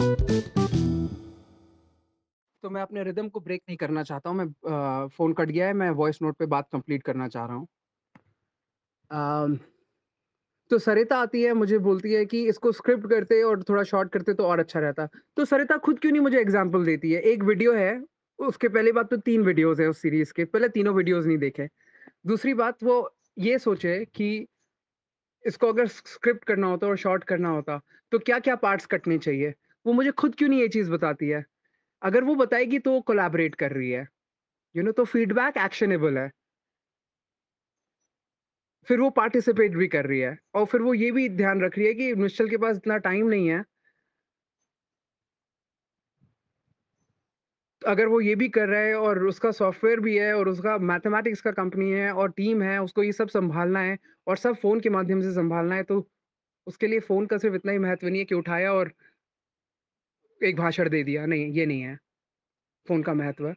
तो मैं अपने रिदम को ब्रेक नहीं करना चाहता हूँ। मैं फ़ोन कट गया है, मैं वॉइस नोट पे बात कंप्लीट करना चाह रहा हूँ। तो सरिता आती है, मुझे बोलती है कि इसको स्क्रिप्ट करते और थोड़ा शॉर्ट करते तो और अच्छा रहता। तो सरिता खुद क्यों नहीं मुझे एग्ज़ाम्पल देती है? एक वीडियो है, उसके पहली बात तो तीन वीडियोज़ है उस सीरीज़ के, पहले तीनों वीडियोज़ नहीं देखे। दूसरी बात वो ये सोचे कि इसको अगर स्क्रिप्ट करना होता और शॉर्ट करना होता, तो क्या-क्या पार्ट्स कटने चाहिए? वो मुझे खुद क्यों नहीं ये चीज़ बताती है? अगर वो बताएगी तो वो कोलैबोरेट कर रही है। यू नो तो फीडबैक एक्शनेबल है। फिर वो पार्टिसिपेट भी कर रही है और फिर वो ये भी ध्यान रख रही है कि निश्चल के पास इतना टाइम नहीं है। अगर वो ये भी कर रहा है और उसका सॉफ्टवेयर भी है और उसका मैथमेटिक्स का कंपनी है और टीम है, उसको ये सब संभालना है और सब फ़ोन के माध्यम से संभालना है, तो उसके लिए फ़ोन का सिर्फ़ इतना ही महत्व नहीं है कि उठाया और एक भाषण दे दिया, नहीं, ये नहीं है फ़ोन का महत्व।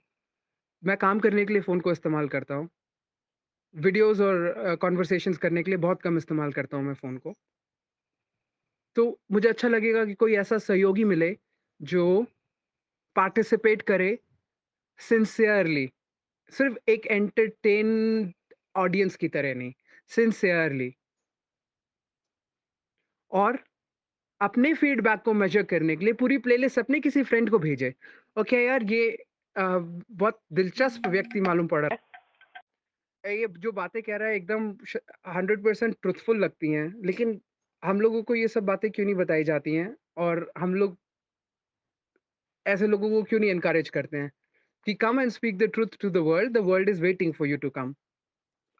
मैं काम करने के लिए फ़ोन को इस्तेमाल करता हूँ। वीडियोज़ और कन्वर्सेशंस करने के लिए बहुत कम इस्तेमाल करता हूँ मैं फ़ोन को। तो मुझे अच्छा लगेगा कि कोई ऐसा सहयोगी मिले, जो पार्टिसिपेट करे सिंसियरली, सिर्फ़ एक एंटरटेन ऑडियंस की तरह नहीं, सिंसियरली। और अपने फीडबैक को मेज़र करने के लिए पूरी प्लेलिस्ट अपने किसी फ्रेंड को भेजे। ओके यार ये अ, बहुत दिलचस्प व्यक्ति मालूम पड़ रहा है। ये जो बातें कह रहा है एकदम श 100% ट्रुथफुल लगती हैं, लेकिन हम लोगों को ये सब बातें क्यों नहीं बताई जाती हैं और हम लोग ऐसे लोगों को क्यों नहीं एनकरेज करते हैं कि come and speak the truth to the world, the world is waiting for you to come,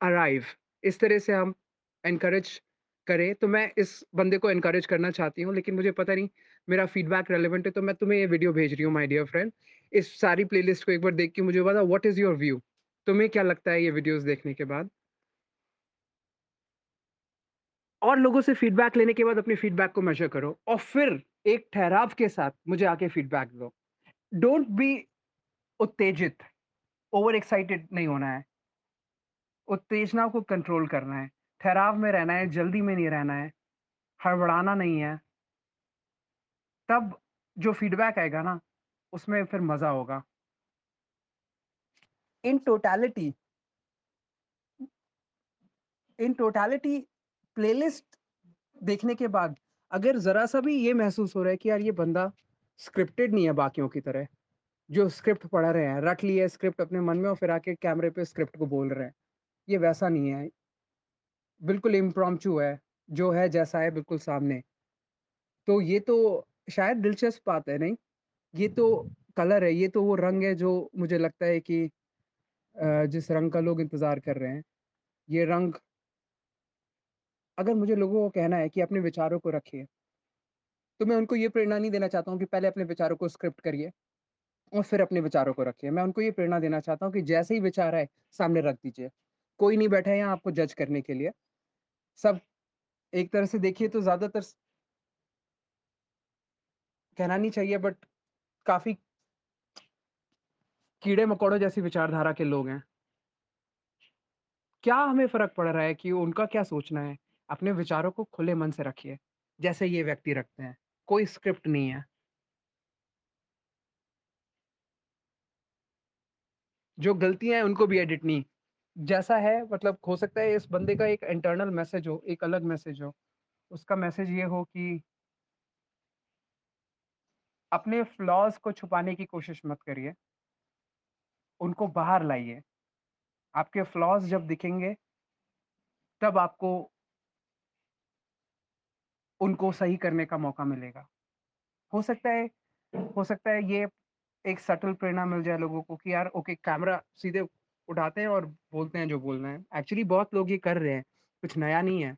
arrive. इस तरह से हम एनकरेज करें, तो मैं इस बंदे को एनकरेज करना चाहती हूँ, लेकिन मुझे पता नहीं मेरा फीडबैक रेलिवेंट है, तो मैं तुम्हें ये वीडियो भेज रही हूँ माय डियर फ्रेंड। इस सारी प्लेलिस्ट को एक बार देख के मुझे बता व्हाट इज़ योर व्यू? तुम्हें क्या लगता है ये वीडियोज़ देखने के बाद? और लोगों से फीडबैक लेने के बाद अपने फीडबैक को मेज़र करो और फिर एक ठहराव के साथ मुझे आके फीडबैक दो। डोंट बी उत्तेजित, ओवर एक्साइटेड नहीं होना है। उत्तेजना को कंट्रोल करना है, ठहराव में रहना है, जल्दी में नहीं रहना है, हड़बड़ाना नहीं है। तब जो फीडबैक आएगा ना, उसमें फिर मज़ा होगा। In totality in totality playlist देखने के बाद अगर ज़रा-सा भी ये महसूस हो रहा है कि यार ये बंदा स्क्रिप्टेड नहीं है बाकियों की तरह, जो स्क्रिप्ट पढ़ रहे हैं, रट ली है स्क्रिप्ट अपने मन में और फिर आके कैमरे पे स्क्रिप्ट को बोल रहे हैं। ये वैसा नहीं है, बिल्कुल इम्प्रॉम्प्टू है, जो है जैसा है बिल्कुल सामने। तो ये तो शायद दिलचस्प बात है, नहीं? ये तो कलर है, ये तो वो रंग है जो मुझे लगता है कि जिस रंग का लोग इंतज़ार कर रहे हैं। ये रंग अगर मुझे लोगों को कहना है कि अपने विचारों को रखिए, तो मैं उनको ये प्रेरणा नहीं देना चाहता हूँ कि पहले अपने विचारों को स्क्रिप्ट करिए और फिर अपने विचारों को रखिए। मैं उनको ये प्रेरणा देना चाहता हूँ कि जैसे ही विचार आए, सामने रख दीजिए। कोई नहीं बैठा है यहाँ आपको जज करने के लिए। सब एक तरह से देखिए तो ज़्यादातर कहना नहीं चाहिए बट काफ़ी कीड़े-मकोड़ों जैसी विचारधारा के लोग हैं। क्या हमें फ़र्क पड़ रहा है कि उनका क्या सोचना है? अपने विचारों को खुले मन से रखिए, जैसे ये व्यक्ति रखते हैं। कोई स्क्रिप्ट नहीं है। जो गलतियाँ हैं उनको भी एडिट नहीं। जैसा है मतलब हो सकता है इस बंदे का एक इंटरनल मैसेज हो, एक अलग मैसेज हो। उसका मैसेज ये हो कि अपने फ्लॉज़ को छुपाने की कोशिश मत करिए, उनको बाहर लाइए। आपके फ्लॉज़ जब दिखेंगे, तब आपको उनको सही करने का मौका मिलेगा। हो सकता है हो सकता है ये एक सटल प्रेरणा मिल जाए लोगों को कि यार ओके कैमरा सीधे उठाते हैं और बोलते हैं जो बोलना है। एक्चुअली बहुत लोग ये कर रहे हैं, कुछ नया नहीं है।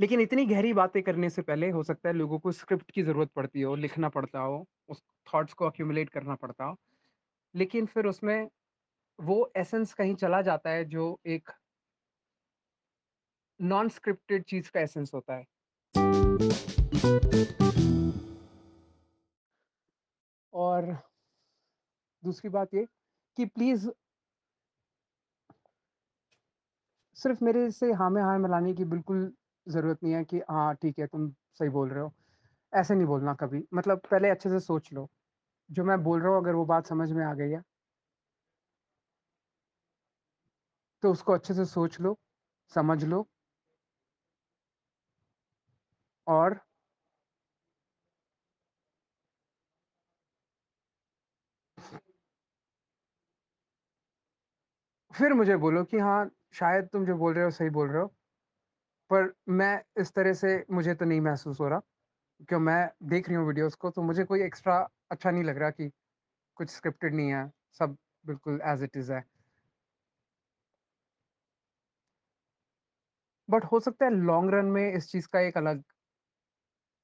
लेकिन इतनी गहरी बातें करने से पहले हो सकता है लोगों को स्क्रिप्ट की ज़रूरत पड़ती हो, लिखना पड़ता हो, उस थॉट्स को एक्यूमुलेट करना पड़ता हो। लेकिन फिर उसमें वो एसेंस कहीं चला जाता है जो एक नॉन स्क्रिप्टेड चीज़ का एसेंस होता है। और दूसरी बात ये कि प्लीज़ सिर्फ़ मेरे से हाँ में हाँ मिलाने की बिल्कुल ज़रूरत नहीं है कि हाँ, ठीक है, तुम सही बोल रहे हो। ऐसे नहीं बोलना कभी। मतलब पहले अच्छे से सोच लो। जो मैं बोल रहा हूँ अगर वो बात समझ में आ गई है। तो उसको अच्छे से सोच लो समझ लो। और फिर मुझे बोलो कि हाँ शायद तुम जो बोल रहे हो सही बोल रहे हो। पर मैं इस तरह से, मुझे तो नहीं महसूस हो रहा, क्यों मैं देख रही हूँ वीडियोस को तो मुझे कोई एक्स्ट्रा अच्छा नहीं लग रहा कि कुछ स्क्रिप्टेड नहीं है, सब बिल्कुल एज इट इज़ है। बट हो सकता है लॉन्ग रन में इस चीज़ का एक अलग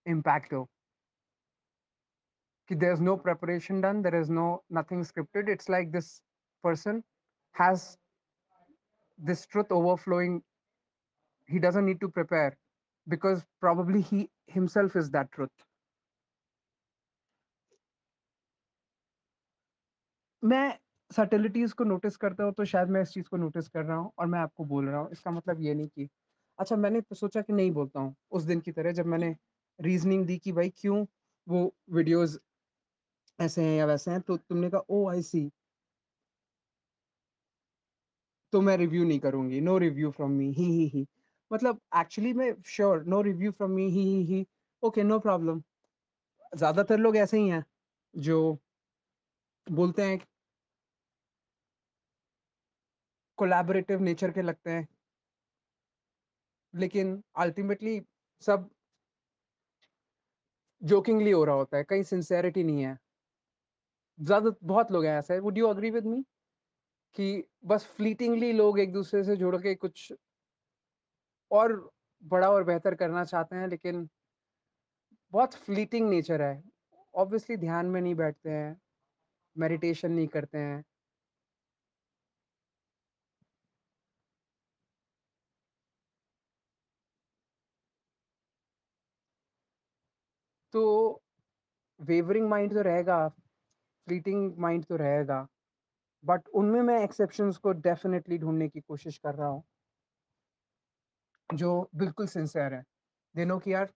इम्पैक्ट हो। कि there is no preparation done, there is no, nothing scripted, it's like this person has this truth overflowing, he doesn't need to prepare because probably he himself is that truth. मैं सटलिटीज़ को notice करता हूँ तो शायद मैं इस चीज़ को नोटिस कर रहा हूँ और मैं आपको बोल रहा हूँ। इसका मतलब ये नहीं कि अच्छा मैंने तो सोचा कि नहीं बोलता हूँ उस दिन की तरह जब मैंने रीजनिंग दी कि भाई क्यों वो वीडियोस ऐसे हैं या वैसे हैं तो तुमने कहा ओ आई सी तो मैं रिव्यू नहीं करूँगी। नो रिव्यू फ्रॉम मी, ही ही ही। मतलब एक्चुअली मैं sure, no review from me, ही ही ही। Okay, no problem. ज़्यादातर लोग ऐसे ही हैं, जो बोलते हैं कोलैबोरेटिव नेचर के लगते हैं। लेकिन अल्टीमेटली सब जोकिंगली हो रहा होता है, कहीं सिंसेरिटी नहीं है। ज़्यादा, बहुत लोग हैं ऐसे। Would you agree with me कि बस फ्लीटिंगली लोग एक दूसरे से जुड़ के कुछ और बड़ा और बेहतर करना चाहते हैं, लेकिन बहुत फ्लीटिंग नेचर है। ऑब्वियसली ध्यान में नहीं बैठते हैं मेडिटेशन नहीं करते हैं। तो वेवरिंग माइंड तो रहेगा फ्लीटिंग माइंड तो रहेगा। बट उनमें मैं एक्सेप्शंस को डेफिनेटली ढूँढने की कोशिश कर रहा हूँ। जो बिल्कुल सिंसेयर है। दे नो कि यार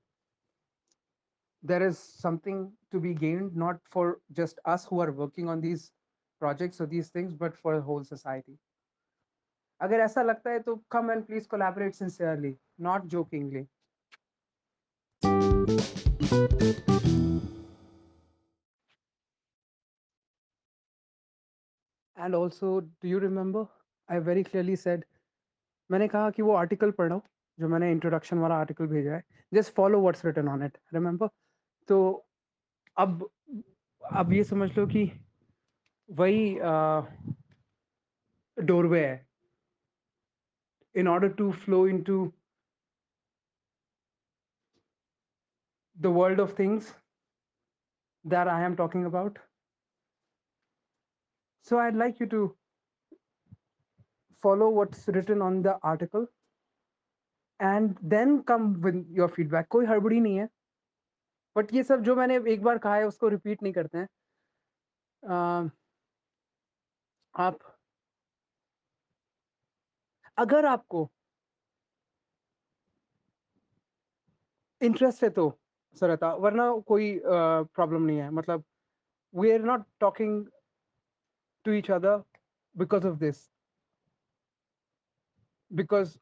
there is something to be gained not for just us who are working on these projects और these things but for whole society अगर ऐसा लगता है तो come and please collaborate sincerely not jokingly and also do you remember I very clearly said मैंने कहा कि वो आर्टिकल पढ़ो, जो मैंने इंट्रोडक्शन वाला आर्टिकल भेजा है just follow words return on it remember तो अब अब ये समझ लो कि वही डोरवे है। In order to flow into the world of things there I'm talking about So I'd like you to follow what's written on the article and then come with your feedback. कोई हड़बड़ी नहीं है but ये सब जो मैंने एक बार कहा है उसको रिपीट नहीं करते हैं अ, आप अगर आपको इंटरेस्ट है तो सरता वरना कोई प्रॉब्लम uh, नहीं है मतलब we are not talking To each other because of this because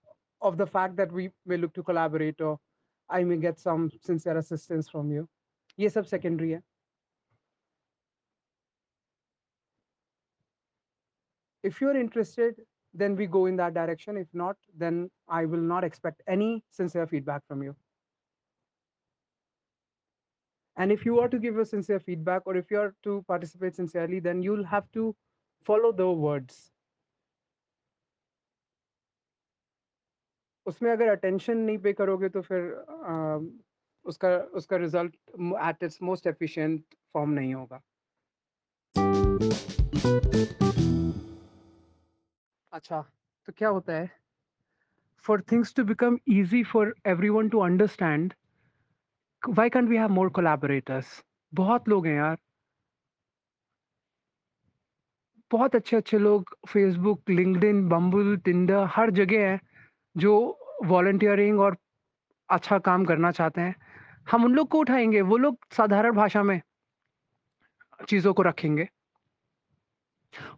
of the fact that we may look to collaborate or I may get some sincere assistance from you. ये सब secondary है. If you're interested, then we go in that direction. If not, then I will not expect any sincere feedback from you. And if you are to give a sincere feedback or if you are to participate sincerely, then you'll have to follow the words. उसमें अगर attention नहीं पे करोगे तो फिर अ, उसका उसका result at its most efficient form नहीं होगा। अच्छा तो क्या होता है? For things to become easy for everyone to understand why can't we have more collaborators बहुत लोग हैं यार। बहुत अच्छे अच्छे लोग फेसबुक लिंक्डइन बम्बल टिंडर हर जगह हैं जो वॉल्टियरिंग और अच्छा काम करना चाहते हैं हम उन लोग को उठाएँगे वो लोग साधारण भाषा में चीज़ों को रखेंगे।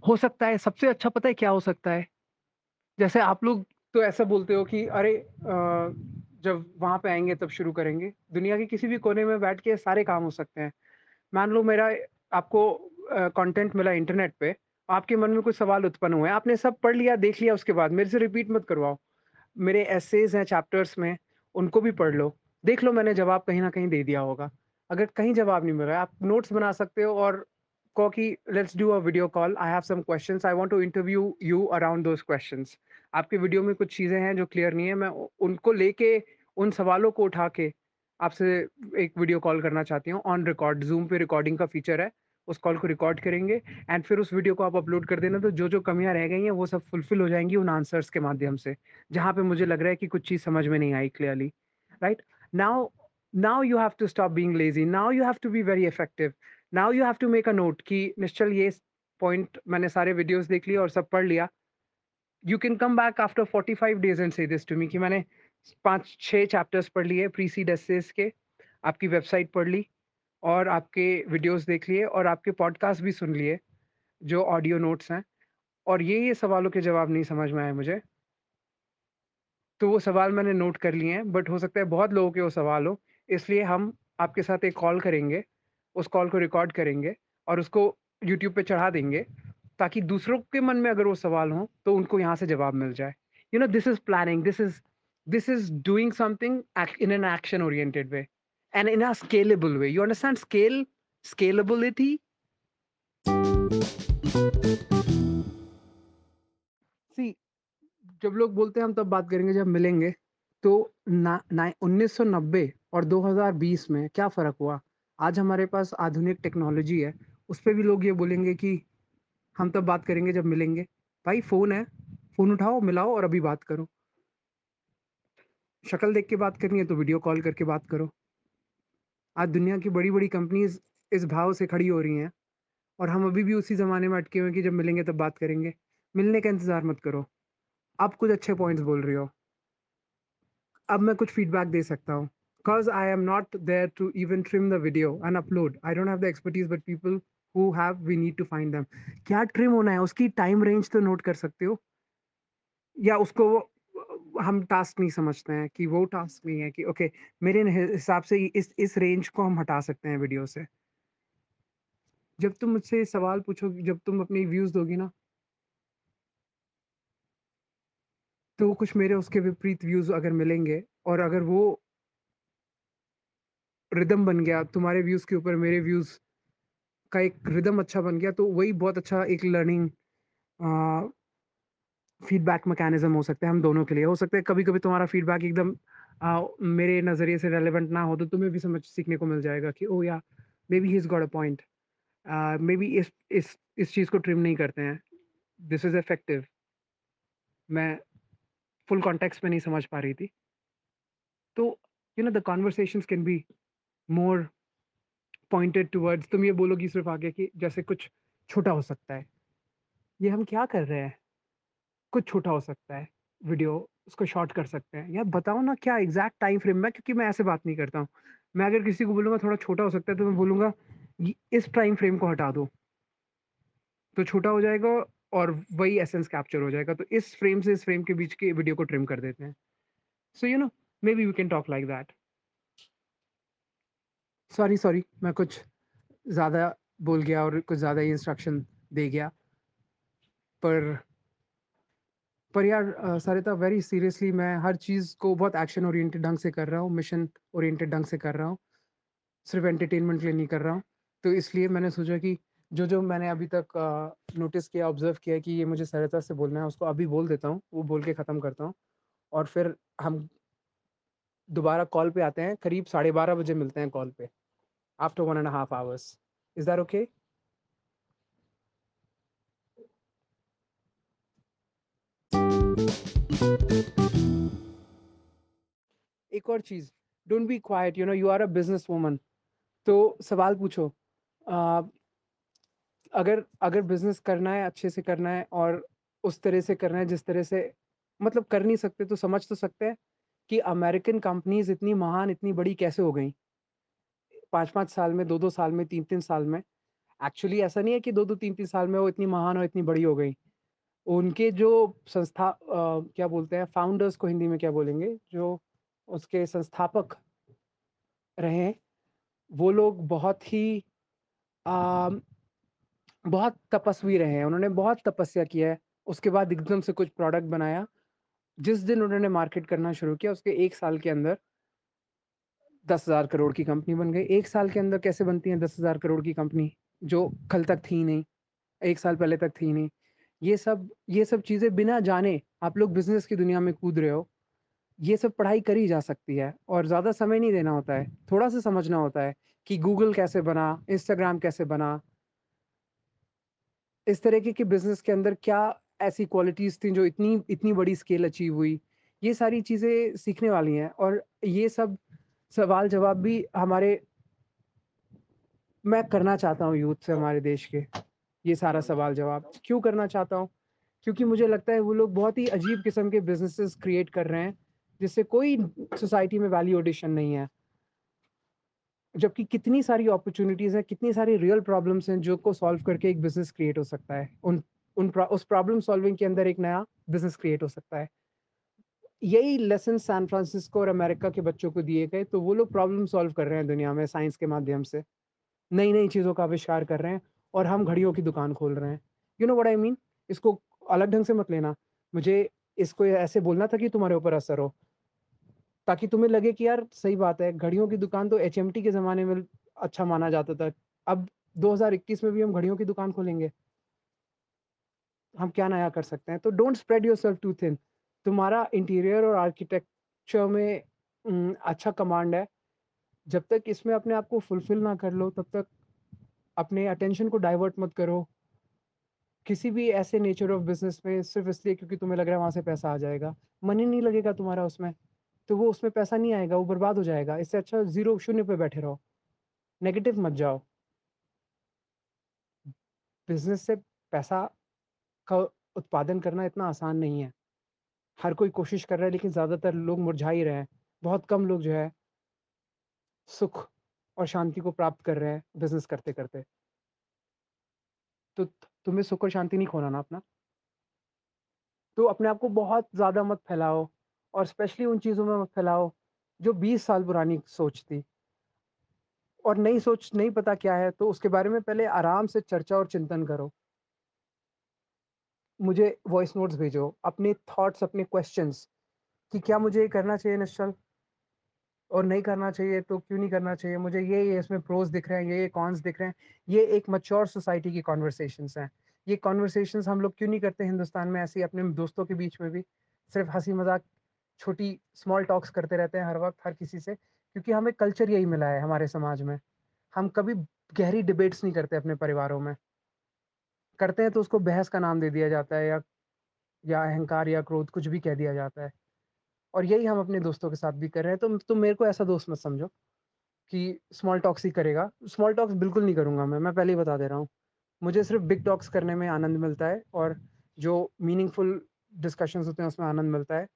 हो सकता है सबसे अच्छा पता है क्या हो सकता है? जैसे आप लोग तो ऐसा बोलते हो कि अरे अ, जब वहाँ पे आएँगे तब शुरू करेंगे। दुनिया के किसी भी कोने में बैठ के सारे काम हो सकते हैं। मान लो मेरा आपको कंटेंट मिला इंटरनेट पे, आपके मन में कुछ सवाल उत्पन्न हुए, आपने सब पढ़ लिया, देख लिया उसके बाद मेरे से रिपीट मत करवाओ। मेरे एसेज़ हैं चैप्टर्स में, उनको भी पढ़ लो। देख लो मैंने जवाब कहीं ना कहीं दे दिया होगा। अगर कहीं जवाब नहीं मिल रहा है, आप नोट्स बना सकते हो और कहो कि let's do a video call, I have some questions, I want to interview you around those questions. आपके वीडियो में कुछ चीज़ें हैं जो क्लियर नहीं है, मैं उनको लेके, उन सवालों को उठा के आपसे एक वीडियो कॉल करना चाहती हूँ ऑन रिकॉर्ड। ज़ूम पे रिकॉर्डिंग का फीचर है, उस कॉल को रिकॉर्ड करेंगे एंड फिर उस वीडियो को आप अपलोड कर देना, तो जो-जो कमियाँ रह गई हैं, वो सब फुलफिल हो जाएँगी उन आंसर्स के माध्यम से। जहाँ पे मुझे लग रहा है कि कुछ चीज़ समझ में नहीं आई clearly, right? Now now you have to stop being lazy, now you have to be very effective, now you have to make a note कि निश्चल ये पॉइंट मैंने सारे वीडियोज़ देख लिए और सब पढ़ लिया। You can come back after 45 days and say this to me कि मैंने 5-6 चैप्टर्स पढ़ लिए प्री-सीड के, आपकी वेबसाइट पढ़ ली और आपके वीडियोज़ देख लिए और आपके पॉडकास्ट भी सुन लिए, जो ऑडियो नोट्स हैं और ये-ये सवालों के जवाब नहीं समझ में आए मुझे। तो वो सवाल मैंने नोट कर लिए हैं, बट हो सकता है बहुत लोगों के वो सवाल हो, इसलिए हम आपके साथ एक कॉल करेंगे, उस कॉल को रिकॉर्ड करेंगे और उसको यूट्यूब पे चढ़ा देंगे, ताकि दूसरों के मन में अगर वो सवाल हों, तो उनको यहाँ से जवाब मिल जाए। You know this is planning, this is this is doing something in an action oriented way and in a scalable way. You understand scale scalability? See जब लोग बोलते हैं हम तब बात करेंगे जब मिलेंगे, तो ना 1990 और 2020 में क्या फ़र्क हुआ? आज हमारे पास आधुनिक टेक्नोलॉजी है, उस पर भी लोग ये बोलेंगे कि हम तब बात करेंगे जब मिलेंगे। भाई फ़ोन है, फ़ोन उठाओ, मिलाओ और अभी बात करो। शक्ल देख के बात करनी है तो वीडियो कॉल करके बात करो। आज दुनिया की बड़ी-बड़ी कंपनीज़ इस भाव से खड़ी हो रही हैं और हम अभी भी उसी ज़माने में अटके हुए हैं कि जब मिलेंगे तब बात करेंगे। मिलने का इंतज़ार मत करो। आप कुछ अच्छे पॉइंट्स बोल रही हो। अब मैं कुछ फीडबैक दे सकता हूँ। Because I am not there to even trim the video and upload. I don't have the expertise, but people who have, we need to find them. क्या ट्रिम होना है उसकी टाइम रेंज तो नोट कर सकते हो? या उसको वो हम टास्क नहीं समझते हैं कि वो टास्क नहीं है कि ओके मेरे हिसाब से इस इस रेंज को हम हटा सकते हैं वीडियो से। जब तुम मुझसे सवाल पूछोगी, जब तुम अपनी व्यूज़ दोगी ना तो कुछ मेरे उसके विपरीत व्यूज़ अगर मिलेंगे और अगर वो रिदम बन गया, तुम्हारे व्यूज़ के ऊपर मेरे व्यूज़ का एक रिदम अच्छा बन गया, तो वही बहुत अच्छा एक लर्निंग फीडबैक मैकेनिज़्म हो सकता है हम दोनों के लिए। हो सकता है कभी-कभी तुम्हारा फीडबैक एकदम अ, मेरे नज़रिए से रेलिवेंट ना हो, तो तुम्हें भी समझ सीखने को मिल जाएगा कि ओ या maybe he has got a point. Maybe इस इस इस चीज़ को ट्रिम नहीं करते हैं। This is effective. मैं फुल कॉन्टेक्स्ट में नहीं समझ पा रही थी। तो you know the conversation can be more pointed towards तुम ये बोलोगी सिर्फ़ आगे कि जैसे कुछ छोटा हो सकता है। ये हम क्या कर रहे हैं? कुछ छोटा हो सकता है, वीडियो उसको शॉर्ट कर सकते हैं। यार बताओ ना क्या एग्ज़ैक्ट टाइम फ्रेम में क्योंकि मैं ऐसे बात नहीं करता हूँ। मैं अगर किसी को बोलूँगा थोड़ा छोटा हो सकता है तो मैं बोलूँगा इस टाइम फ्रेम को हटा दो। तो छोटा हो जाएगा और वही एसेंस कैप्चर हो जाएगा। तो इस फ्रेम से इस फ्रेम के बीच के वीडियो को ट्रिम कर देते हैं। So you know maybe we can talk like that. Sorry, sorry मैं कुछ ज़्यादा बोल गया और कुछ ज़्यादा ही इंस्ट्रक्शन दे गया। पर पर यार सरिता वेरी सीरियसली मैं हर चीज़ को बहुत एक्शन ओरिएंटेड ढंग से कर रहा हूँ, मिशन ओरिएंटेड ढंग से कर रहा हूँ। सिर्फ़ एंटरटेनमेंट के लिए नहीं कर रहा हूँ। तो इसलिए मैंने सोचा कि जो-जो मैंने अभी तक नोटिस किया, ऑब्ज़र्व किया कि ये मुझे सरिता से बोलना है, उसको अभी बोल देता हूँ। वो बोल के ख़त्म करता हूँ और फिर हम दोबारा कॉल पे आते हैं, करीब साढ़े 12 बजे मिलते हैं कॉल पे, after one and half hours. Is that okay? एक और चीज़, don't be quite you know you are a business woman तो सवाल पूछो। अ, अगर अगर बिज़नेस करना है, अच्छे से करना है और उस तरह से करना है जिस तरह से मतलब कर नहीं सकते तो समझ तो सकते हैं कि अमेरिकन कंपनीज़ इतनी महान, इतनी बड़ी कैसे हो गई 5-5 साल में, 2-2 साल में, 3-3 साल में एक्चुअली ऐसा नहीं है कि 2-2 3-3 साल में वो इतनी महान और इतनी बड़ी हो गई। उनके जो संस्था अ, क्या बोलते हैं फाउंडर्स को हिंदी में क्या बोलेंगे? जो उसके संस्थापक रहे, वो लोग बहुत ही अ, बहुत तपस्वी रहे हैं, उन्होंने बहुत तपस्या की है। उसके बाद एकदम से कुछ प्रोडक्ट बनाया। जिस दिन उन्होंने मार्केट करना शुरू किया, उसके एक साल के अंदर 10,000 करोड़ की कंपनी बन गई। एक साल के अंदर कैसे बनती है 10,000 करोड़ की कंपनी, जो कल तक थी नहीं, एक साल पहले तक थी नहीं। ये सब ये सब चीज़ें बिना जाने आप लोग बिज़नेस की दुनिया में कूद रहे हो। ये सब पढ़ाई करी जा सकती है और ज़्यादा समय नहीं देना होता है। थोड़ा-सा समझना होता है कि गूगल कैसे बना, इंस्टाग्राम कैसे बना। इस तरीके के बिज़नेस के अंदर क्या ऐसी क्वालिटीज़ थी जो इतनी इतनी बड़ी स्केल अचीव हुई। ये सारी चीज़ें सीखने वाली हैं और ये सब सवाल-जवाब भी हमारे मैं करना चाहता हूँ यूथ से हमारे देश के, ये सारा सवाल-जवाब। क्यों करना चाहता हूँ? क्योंकि मुझे लगता है वो लोग बहुत ही अजीब किस्म के बिज़नेसेस क्रिएट कर रहे हैं, जिससे कोई सोसाइटी में वैल्यू एडिशन नहीं है। जबकि कितनी सारी अपॉर्च्युनिटीज़ हैं, कितनी सारी रियल प्रॉब्लम्स हैं जो को सॉल्व करके एक बिज़नेस क्रिएट हो सकता है। उन उन उस प्रॉब्लम सॉल्विंग के अंदर एक नया बिज़नेस क्रिएट हो सकता है। यही लेसन सैन फ्रांसिस्को और अमेरिका के बच्चों को दिए गए, तो वो लोग प्रॉब्लम सॉल्व कर रहे हैं दुनिया में साइंस के माध्यम से। नई-नई चीज़ों का आविष्कार कर रहे हैं और हम घड़ियों की दुकान खोल रहे हैं। You know what I mean? इसको अलग ढंग से मत लेना। मुझे इसको ऐसे बोलना था कि तुम्हारे ऊपर असर हो। ताकि तुम्हें लगे कि यार सही बात है, घड़ियों की दुकान तो एचएमटी के ज़माने में अच्छा माना जाता था। अब 2021 में भी हम घड़ियों की दुकान खोलेंगे। हम क्या नया कर सकते हैं? तो don't spread yourself too thin. तुम्हारा इंटीरियर और आर्किटेक्चर में अच्छा कमांड है। जब तक इसमें अपने आप को फुलफिल ना कर लो, तब तक अपने अटेंशन को डाइवर्ट मत करो। किसी भी ऐसे नेचर ऑफ़ बिज़नेस में सिर्फ़ इसलिए क्योंकि तुम्हें लग रहा है वहाँ से पैसा आ जाएगा। मन ही नहीं लगेगा तुम्हारा उसमें, तो वो उसमें पैसा नहीं आएगा, वो बर्बाद हो जाएगा। इससे अच्छा ज़ीरो शून्य पे बैठे रहो, नेगेटिव मत जाओ। बिज़नेस से पैसा का उत्पादन करना इतना आसान नहीं है। हर कोई कोशिश कर रहा है लेकिन ज़्यादातर लोग मुरझा ही रहे हैं। बहुत कम लोग जो है सुख और शांति को प्राप्त कर रहे हैं बिज़नेस करते-करते। तो तुम्हें सुख और शांति नहीं खोना ना अपना। तो अपने आप को बहुत ज़्यादा मत फैलाओ और स्पेशली उन चीज़ों में फैलाओ, जो 20 साल पुरानी सोच थी। और नई सोच नहीं पता क्या है, तो उसके बारे में पहले आराम से चर्चा और चिंतन करो। मुझे वॉइस नोट्स भेजो, अपने थॉट्स, अपने क्वेश्चन्स कि क्या मुझे ये करना चाहिए निश्चल? और नहीं करना चाहिए तो क्यों नहीं करना चाहिए? मुझे ये, ये इसमें प्रोज दिख रहे हैं, ये, ये कॉन्स दिख रहे हैं। ये एक मच्योर सोसाइटी की कॉन्वर्सेशन हैं। ये कॉन्वर्सेशन हम लोग क्यों नहीं करते हिंदुस्तान में ऐसे अपने दोस्तों के बीच में भी? सिर्फ़ हँसी-मज़ाक, छोटी स्मॉल टॉक्स करते रहते हैं हर वक़्त हर किसी से, क्योंकि हमें कल्चर यही मिला है हमारे समाज में। हम कभी गहरी डिबेट्स नहीं करते अपने परिवारों में। करते हैं तो उसको बहस का नाम दे दिया जाता है या या अहंकार या क्रोध कुछ भी कह दिया जाता है। और यही हम अपने दोस्तों के साथ भी कर रहे हैं, तो तुम मेरे को ऐसा दोस्त मत समझो कि स्मॉल टॉक्स ही करेगा। स्मॉल टॉक्स बिल्कुल नहीं करूँगा मैं, मैं पहले ही बता दे रहा हूँ। मुझे सिर्फ़ बिग टॉक्स करने में आनंद मिलता है और जो मीनिंगफुल डिस्कशंस होते हैं उसमें आनंद मिलता है।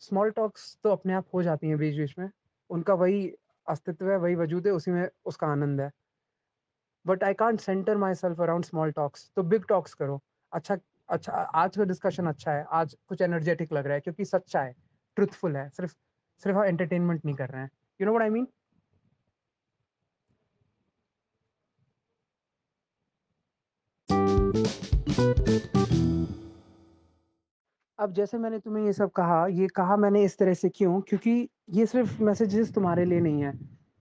स्मॉल टॉक्स तो अपने आप हो जाती हैं बीच-बीच में। उनका वही अस्तित्व है, वही वजूद है, उसी में उसका आनंद है। But I can't centre myself around small talks, तो बिग टॉक्स करो। अच्छा अच्छा आज का डिस्कशन अच्छा है, आज कुछ एनर्जेटिक लग रहा है क्योंकि सच्चा है, ट्रुथफुल है, सिर्फ़ सिर्फ़ हम एंटरटेनमेंट नहीं कर रहे हैं। You know what I mean? अब जैसे मैंने तुम्हें ये सब कहा, ये कहा मैंने इस तरह से क्यों? क्योंकि ये सिर्फ़ मैसेजेस तुम्हारे लिए नहीं है।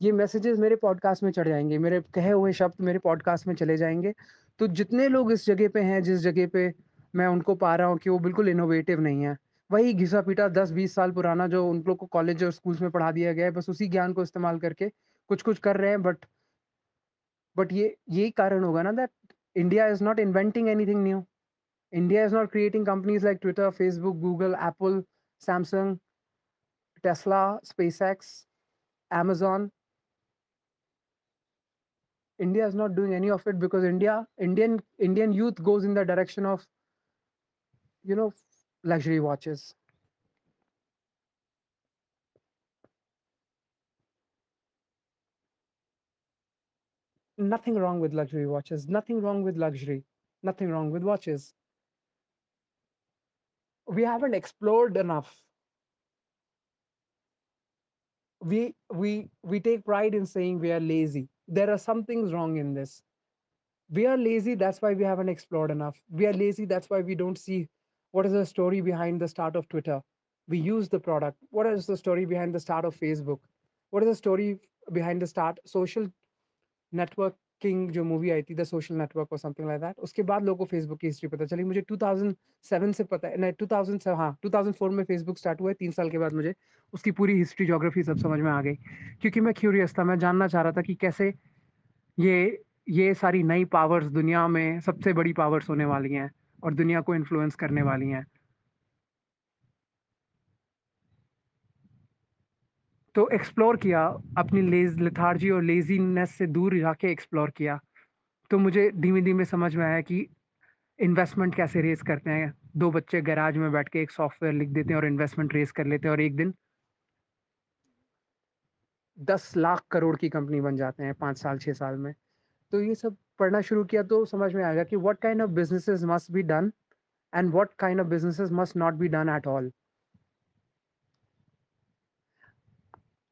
ये मैसेजेस मेरे पॉडकास्ट में चढ़ जाएँगे, मेरे कहे हुए शब्द मेरे पॉडकास्ट में चले जाएँगे। तो जितने लोग इस जगह पे हैं, जिस जगह पे मैं उनको पा रहा हूँ कि वो बिल्कुल इनोवेटिव नहीं है। वही घिसा-पीटा 10-20 साल पुराना जो उन लोग को कॉलेज और स्कूल्स में पढ़ा दिया गया है, बस उसी ज्ञान को इस्तेमाल करके कुछ-कुछ कर रहे हैं बट बट ये यही कारण होगा ना that India is not inventing anything new. India is not creating companies like Twitter, Facebook, Google, Apple, Samsung, Tesla, SpaceX, Amazon. India is not doing any of it because India, Indian Indian youth goes in the direction of, you know, luxury watches. Nothing wrong with luxury watches, nothing wrong with luxury, nothing wrong with watches. We haven't explored enough. We we we take pride in saying we are lazy. There are some things wrong in this. We are lazy, that's why we haven't explored enough. We are lazy, that's why we don't see what is the story behind the start of Twitter. We use the product. What is the story behind the start of Facebook? What is the story behind the start social networking जो movie आई थी the social network और something like that उसके बाद लोगों को Facebook की history पता चली। मुझे 2007 से पता है नहीं 2000 हाँ 2004 में फेसबुक स्टार्ट हुआ है, तीन साल के बाद मुझे उसकी पूरी हिस्ट्री जोग्राफी सब समझ में आ गई। क्योंकि मैं क्यूरियस था, मैं जानना चाह रहा था कि कैसे ये ये सारी नई पावर्स दुनिया में सबसे बड़ी पावर्स होने वाली हैं और दुनिया को इन्फ्लुएंस करने वाली हैं। तो एक्सप्लोर किया, अपनी लेज लिथार्जी और लेजीनेस से दूर जाके एक्सप्लोर किया। तो मुझे धीमे धीमे समझ में आया कि इन्वेस्टमेंट कैसे रेस करते हैं। दो बच्चे गैराज में बैठ के एक सॉफ्टवेयर लिख देते हैं और इन्वेस्टमेंट रेस कर लेते हैं और एक दिन दस लाख करोड़ की कंपनी बन जाते हैं पाँच साल छः साल में। तो ये सब पढ़ना शुरू किया तो समझ में आएगा कि what kind of businesses must be done and what kind of businesses must not be done at all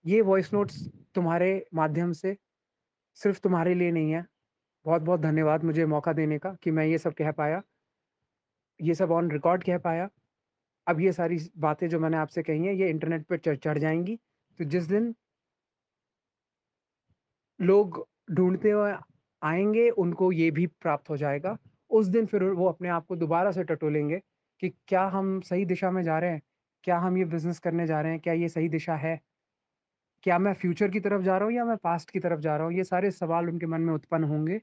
ये वॉइस नोट्स तुम्हारे माध्यम से सिर्फ़ तुम्हारे लिए नहीं है। बहुत बहुत धन्यवाद मुझे मौका देने का कि मैं ये सब कह पाया। ये सब ऑन रिकॉर्ड कह पाया। अब ये सारी बातें जो मैंने आपसे कही हैं, ये इंटरनेट पे चढ़ जाएँगी। तो जिस दिन लोग ढूंढते हुए आएँगे, उनको ये भी प्राप्त हो जाएगा। उस दिन फिर वो अपने आप को दोबारा से टटोलेंगे कि क्या हम सही दिशा में जा रहे हैं? क्या हम ये बिज़नेस करने जा रहे हैं? क्या ये सही दिशा है? क्या मैं फ्यूचर की तरफ़ जा रहा हूँ या मैं पास्ट की तरफ़ जा रहा हूँ? ये सारे सवाल उनके मन में उत्पन्न होंगे।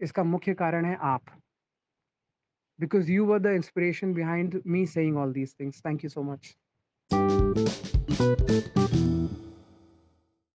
इसका मुख्य कारण है आप। Because you were the inspiration behind me saying all these things thank you so much